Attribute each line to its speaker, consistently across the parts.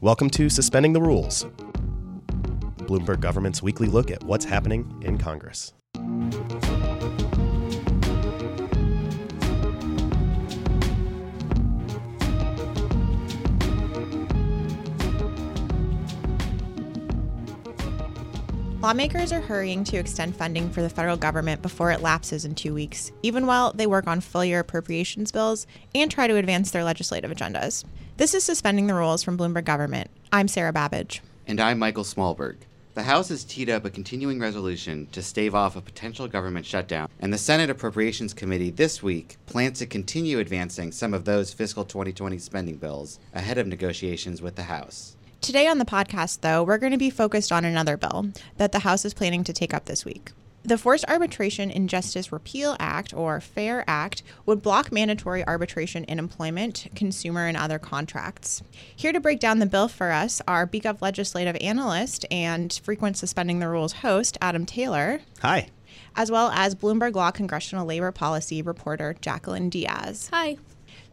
Speaker 1: Welcome to Suspending the Rules, Bloomberg government's weekly look at what's happening in Congress.
Speaker 2: Lawmakers are hurrying to extend funding for the federal government before it lapses in two weeks, even while they work on full year appropriations bills and try to advance their legislative agendas. This is Suspending the Rules from Bloomberg Government. I'm Sarah Babbage.
Speaker 3: And I'm Michael Smallberg. The House has teed up a continuing resolution to stave off a potential government shutdown, and the Senate Appropriations Committee this week plans to continue advancing some of those fiscal 2020 spending bills ahead of negotiations with the House.
Speaker 2: Today on the podcast, though, we're going to be focused on another bill that the House is planning to take up this week. The Forced Arbitration Injustice Repeal Act, or FAIR Act, would block mandatory arbitration in employment, consumer, and other contracts. Here to break down the bill for us are BGov legislative analyst and frequent Suspending the Rules host, Adam Taylor.
Speaker 1: Hi.
Speaker 2: As well as Bloomberg Law Congressional Labor Policy reporter, Jaclyn Diaz.
Speaker 4: Hi.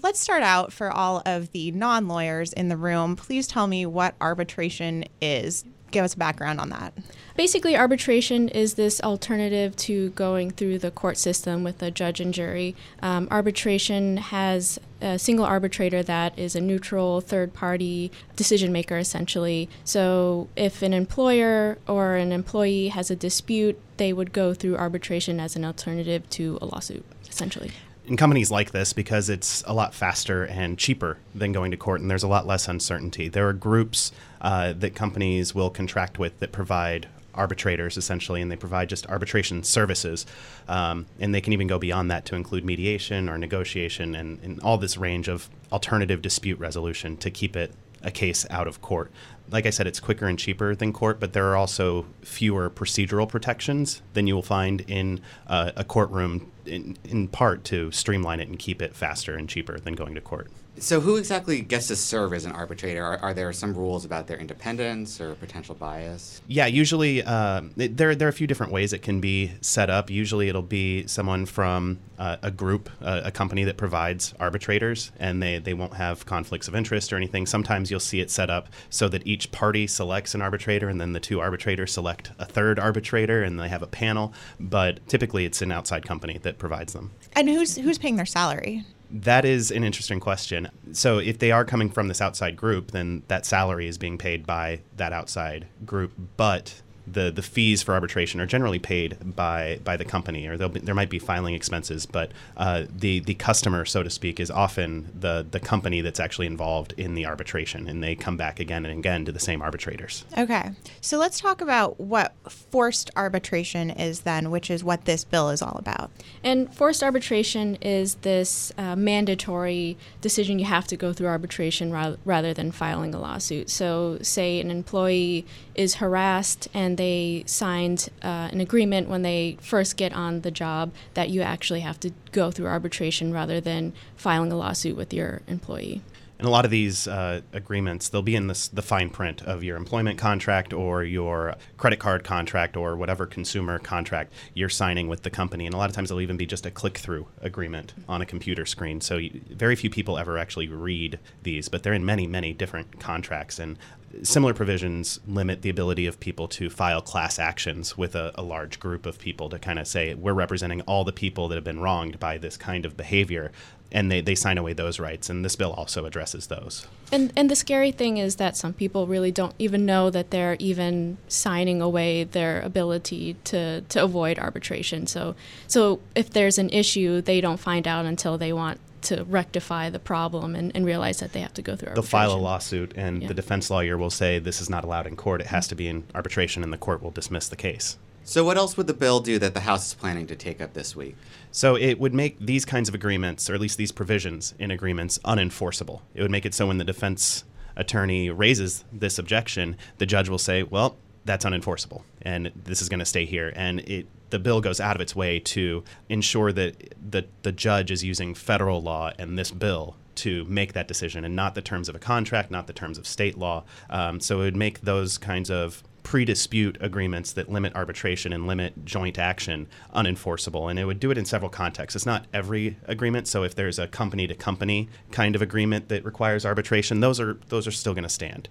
Speaker 2: Let's start out for all of the non lawyers in the room. Please tell me what arbitration is. Give us a background on that.
Speaker 4: Basically, arbitration is this alternative to going through the court system with a judge and jury. Um, arbitration has a single arbitrator that is a neutral third party decision maker, essentially. So, if an employer or an employee has a dispute, they would go through arbitration as an alternative to a lawsuit, essentially
Speaker 1: in companies like this because it's a lot faster and cheaper than going to court and there's a lot less uncertainty. There are groups uh, that companies will contract with that provide arbitrators essentially and they provide just arbitration services um, and they can even go beyond that to include mediation or negotiation and, and all this range of alternative dispute resolution to keep it a case out of court. Like I said, it's quicker and cheaper than court, but there are also fewer procedural protections than you will find in uh, a courtroom, in, in part to streamline it and keep it faster and cheaper than going to court.
Speaker 3: So, who exactly gets to serve as an arbitrator? Are, are, there some rules about their independence or potential bias?
Speaker 1: Yeah, usually uh, there, there are a few different ways it can be set up. Usually, it'll be someone from uh, a group, uh, a company that provides arbitrators, and they, they won't have conflicts of interest or anything. Sometimes you'll see it set up so that each party selects an arbitrator, and then the two arbitrators select a third arbitrator, and they have a panel. But typically, it's an outside company that provides them.
Speaker 2: And who's who's paying their salary?
Speaker 1: That is an interesting question. So, if they are coming from this outside group, then that salary is being paid by that outside group. But the the fees for arbitration are generally paid by by the company, or be, there might be filing expenses, but uh, the the customer, so to speak, is often the the company that's actually involved in the arbitration, and they come back again and again to the same arbitrators.
Speaker 2: Okay, so let's talk about what forced arbitration is then, which is what this bill is all about.
Speaker 4: And forced arbitration is this uh, mandatory decision you have to go through arbitration ra- rather than filing a lawsuit. So, say an employee is harassed and they signed uh, an agreement when they first get on the job that you actually have to go through arbitration rather than filing a lawsuit with your employee.
Speaker 1: And a lot of these uh, agreements, they'll be in this, the fine print of your employment contract or your credit card contract or whatever consumer contract you're signing with the company. And a lot of times it'll even be just a click through agreement on a computer screen. So you, very few people ever actually read these, but they're in many, many different contracts. And similar provisions limit the ability of people to file class actions with a, a large group of people to kind of say we're representing all the people that have been wronged by this kind of behavior and they, they sign away those rights and this bill also addresses those
Speaker 4: and and the scary thing is that some people really don't even know that they're even signing away their ability to to avoid arbitration so so if there's an issue they don't find out until they want to rectify the problem and, and realize that they have to go through
Speaker 1: arbitration. They'll file a lawsuit, and yeah. the defense lawyer will say this is not allowed in court. It has to be in arbitration, and the court will dismiss the case.
Speaker 3: So, what else would the bill do that the House is planning to take up this week?
Speaker 1: So, it would make these kinds of agreements, or at least these provisions in agreements, unenforceable. It would make it so when the defense attorney raises this objection, the judge will say, well, that's unenforceable, and this is going to stay here. And it the bill goes out of its way to ensure that the, the judge is using federal law and this bill to make that decision and not the terms of a contract, not the terms of state law. Um, so it would make those kinds of pre dispute agreements that limit arbitration and limit joint action unenforceable. And it would do it in several contexts. It's not every agreement. So if there's a company to company kind of agreement that requires arbitration, those are those are still going to stand.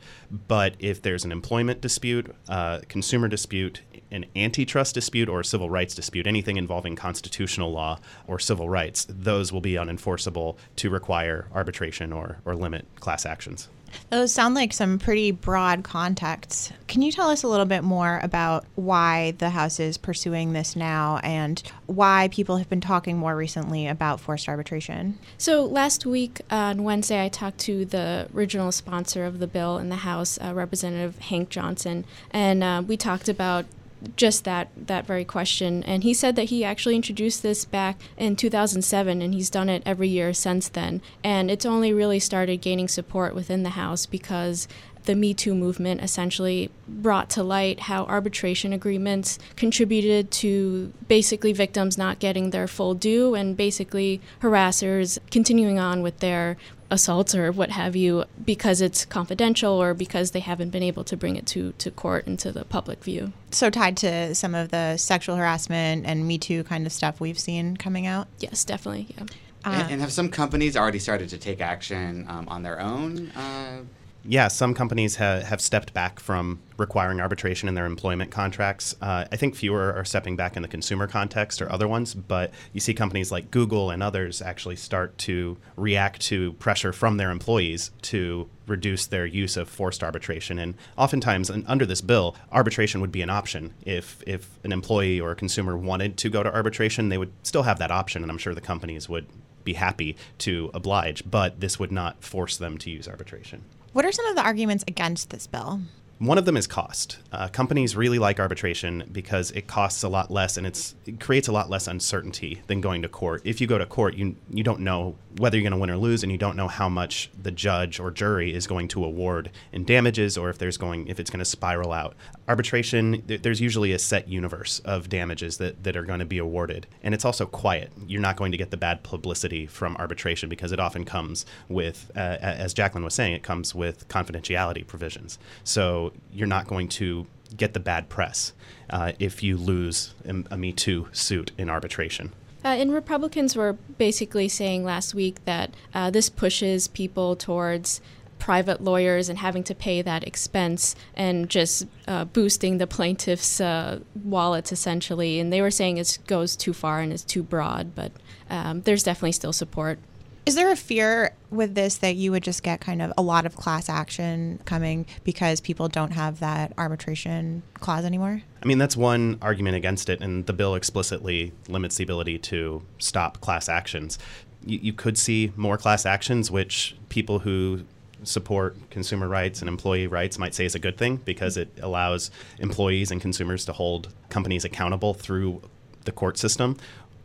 Speaker 1: But if there's an employment dispute, uh, consumer dispute, an antitrust dispute, or a civil rights dispute, anything involving constitutional law or civil rights, those will be unenforceable to require arbitration or, or limit class actions.
Speaker 2: Those sound like some pretty broad contexts. Can you tell us a little bit more about why the House is pursuing this now and why people have been talking more recently about forced arbitration?
Speaker 4: So, last week on Wednesday, I talked to the original sponsor of the bill in the House, uh, Representative Hank Johnson, and uh, we talked about just that that very question. And he said that he actually introduced this back in 2007 and he's done it every year since then. And it's only really started gaining support within the house because the Me Too movement essentially brought to light how arbitration agreements contributed to basically victims not getting their full due and basically harassers continuing on with their assaults or what have you because it's confidential or because they haven't been able to bring it to, to court and to the public view.
Speaker 2: So, tied to some of the sexual harassment and Me Too kind of stuff we've seen coming out?
Speaker 4: Yes, definitely. Yeah.
Speaker 3: and, and, have some companies already started to take action um, on their own? Uh,
Speaker 1: yeah, some companies ha- have stepped back from requiring arbitration in their employment contracts. Uh, I think fewer are stepping back in the consumer context or other ones, but you see companies like Google and others actually start to react to pressure from their employees to reduce their use of forced arbitration. And oftentimes, under this bill, arbitration would be an option. If if an employee or a consumer wanted to go to arbitration, they would still have that option, and I'm sure the companies would be happy to oblige, but this would not force them to use arbitration.
Speaker 2: What are some of the arguments against this bill?
Speaker 1: One of them is cost. Uh, companies really like arbitration because it costs a lot less and it creates a lot less uncertainty than going to court. If you go to court, you you don't know whether you're going to win or lose, and you don't know how much the judge or jury is going to award in damages or if there's going if it's going to spiral out. Arbitration, th- there's usually a set universe of damages that, that are going to be awarded, and it's also quiet. You're not going to get the bad publicity from arbitration because it often comes with, uh, as Jaclyn was saying, it comes with confidentiality provisions. So you're not going to get the bad press uh, if you lose a, Me Too suit in arbitration.
Speaker 4: Uh, and Republicans were basically saying last week that uh, this pushes people towards private lawyers and having to pay that expense and just uh, boosting the plaintiff's uh, wallets essentially. And they were saying it goes too far and is too broad, but um, there's definitely still support
Speaker 2: is there a fear with this that you would just get kind of a lot of class action coming because people don't have that arbitration clause anymore?
Speaker 1: I mean, that's one argument against it, and the bill explicitly limits the ability to stop class actions. You, you could see more class actions, which people who support consumer rights and employee rights might say is a good thing because it allows employees and consumers to hold companies accountable through the court system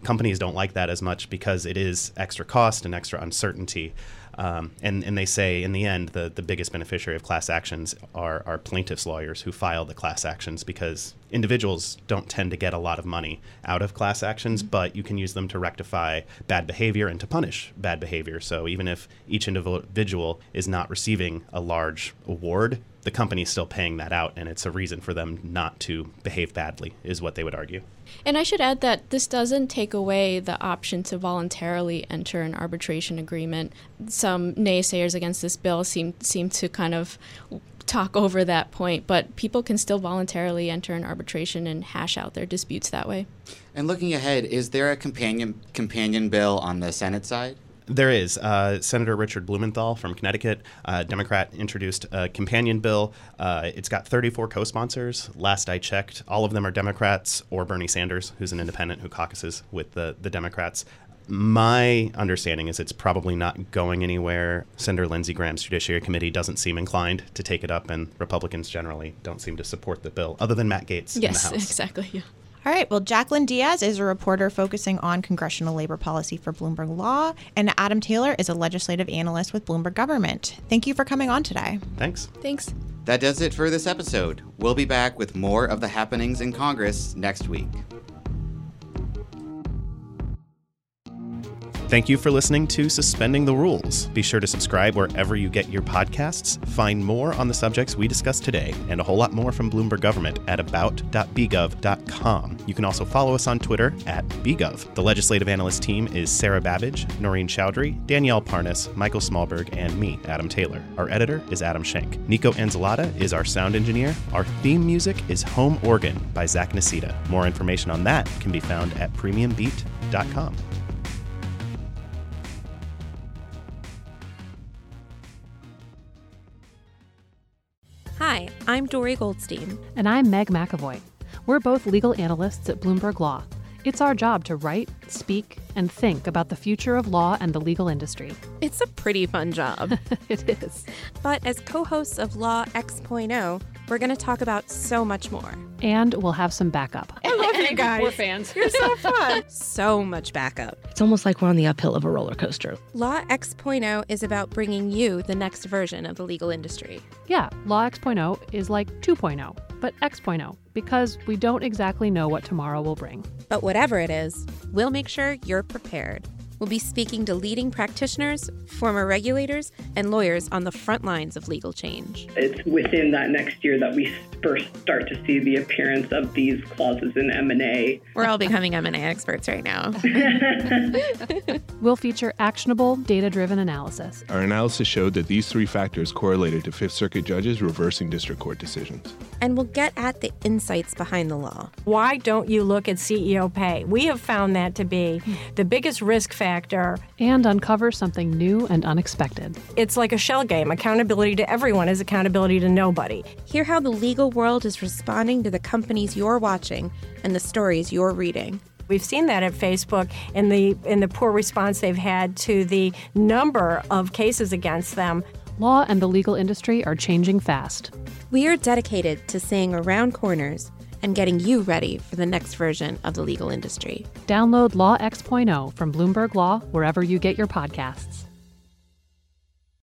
Speaker 1: companies don't like that as much because it is extra cost and extra uncertainty. Um, and, and they say in the end, the, the biggest beneficiary of class actions are, are plaintiffs' lawyers who file the class actions because individuals don't tend to get a lot of money out of class actions, mm-hmm. but you can use them to rectify bad behavior and to punish bad behavior. So even if each individual is not receiving a large award, the company's still paying that out, and it's a reason for them not to behave badly, is what they would argue.
Speaker 4: And I should add that this doesn't take away the option to voluntarily enter an arbitration agreement. Some naysayers against this bill seem seem to kind of talk over that point, but people can still voluntarily enter an arbitration and hash out their disputes that way.
Speaker 3: And looking ahead, is there a companion companion bill on the Senate side?
Speaker 1: There is. Uh, Senator Richard Blumenthal from Connecticut, uh, Democrat, introduced a companion bill. Uh, it's got 34 co sponsors. Last I checked, all of them are Democrats or Bernie Sanders, who's an independent who caucuses with the, the Democrats. My understanding is it's probably not going anywhere. Senator Lindsey Graham's Judiciary Committee doesn't seem inclined to take it up, and Republicans generally don't seem to support the bill, other than Matt Gaetz.
Speaker 4: yes,
Speaker 1: in the House.
Speaker 4: exactly. Yeah.
Speaker 2: All right. Well, Jaclyn Diaz is a reporter focusing on congressional labor policy for Bloomberg Law, and Adam Taylor is a legislative analyst with Bloomberg Government. Thank you for coming on today.
Speaker 1: Thanks.
Speaker 4: Thanks.
Speaker 3: That does it for this episode. We'll be back with more of the happenings in Congress next week.
Speaker 1: Thank you for listening to Suspending the Rules. Be sure to subscribe wherever you get your podcasts. Find more on the subjects we discussed today and a whole lot more from Bloomberg Government at about.bgov.com. You can also follow us on Twitter at bgov. The legislative analyst team is Sarah Babbage, Noreen Chowdhury, Danielle Parnas, Michael Smallberg, and me, Adam Taylor. Our editor is Adam Schenk. Nico Anzalata is our sound engineer. Our theme music is Home Organ by Zach Nasita. More information on that can be found at premiumbeat.com.
Speaker 5: I'm Dory Goldstein.
Speaker 6: And I'm Meg McAvoy. We're both legal analysts at Bloomberg Law. It's our job to write, speak, and think about the future of law and the legal industry.
Speaker 5: It's a pretty fun job.
Speaker 6: it is.
Speaker 5: But as co hosts of Law X.0, we're going to talk about so much more.
Speaker 6: And we'll have some backup.
Speaker 7: I love you guys.
Speaker 6: We're fans.
Speaker 5: You're so fun. so much backup.
Speaker 7: It's almost like we're on the uphill of a roller coaster.
Speaker 5: Law X.0 is about bringing you the next version of the legal industry.
Speaker 6: Yeah, Law X.0 is like 2.0, but X.0, because we don't exactly know what tomorrow will bring.
Speaker 5: But whatever it is, we'll make sure you're prepared. We'll be speaking to leading practitioners, former regulators, and lawyers on the front lines of legal change.
Speaker 8: It's within that next year that we first start to see the appearance of these clauses in M&A.
Speaker 5: We're all becoming M&A experts right now.
Speaker 6: we'll feature actionable, data-driven analysis.
Speaker 9: Our analysis showed that these three factors correlated to Fifth Circuit judges reversing district court decisions.
Speaker 5: And we'll get at the insights behind the law.
Speaker 10: Why don't you look at CEO pay? We have found that to be the biggest risk factor.
Speaker 6: And uncover something new and unexpected.
Speaker 10: It's like a shell game. Accountability to everyone is accountability to nobody.
Speaker 5: Hear how the legal world is responding to the companies you're watching and the stories you're reading.
Speaker 10: We've seen that at Facebook in the in the poor response they've had to the number of cases against them.
Speaker 6: Law and the legal industry are changing fast.
Speaker 5: We are dedicated to seeing around corners and getting you ready for the next version of the legal industry.
Speaker 6: Download Law X.0 from Bloomberg Law wherever you get your podcasts.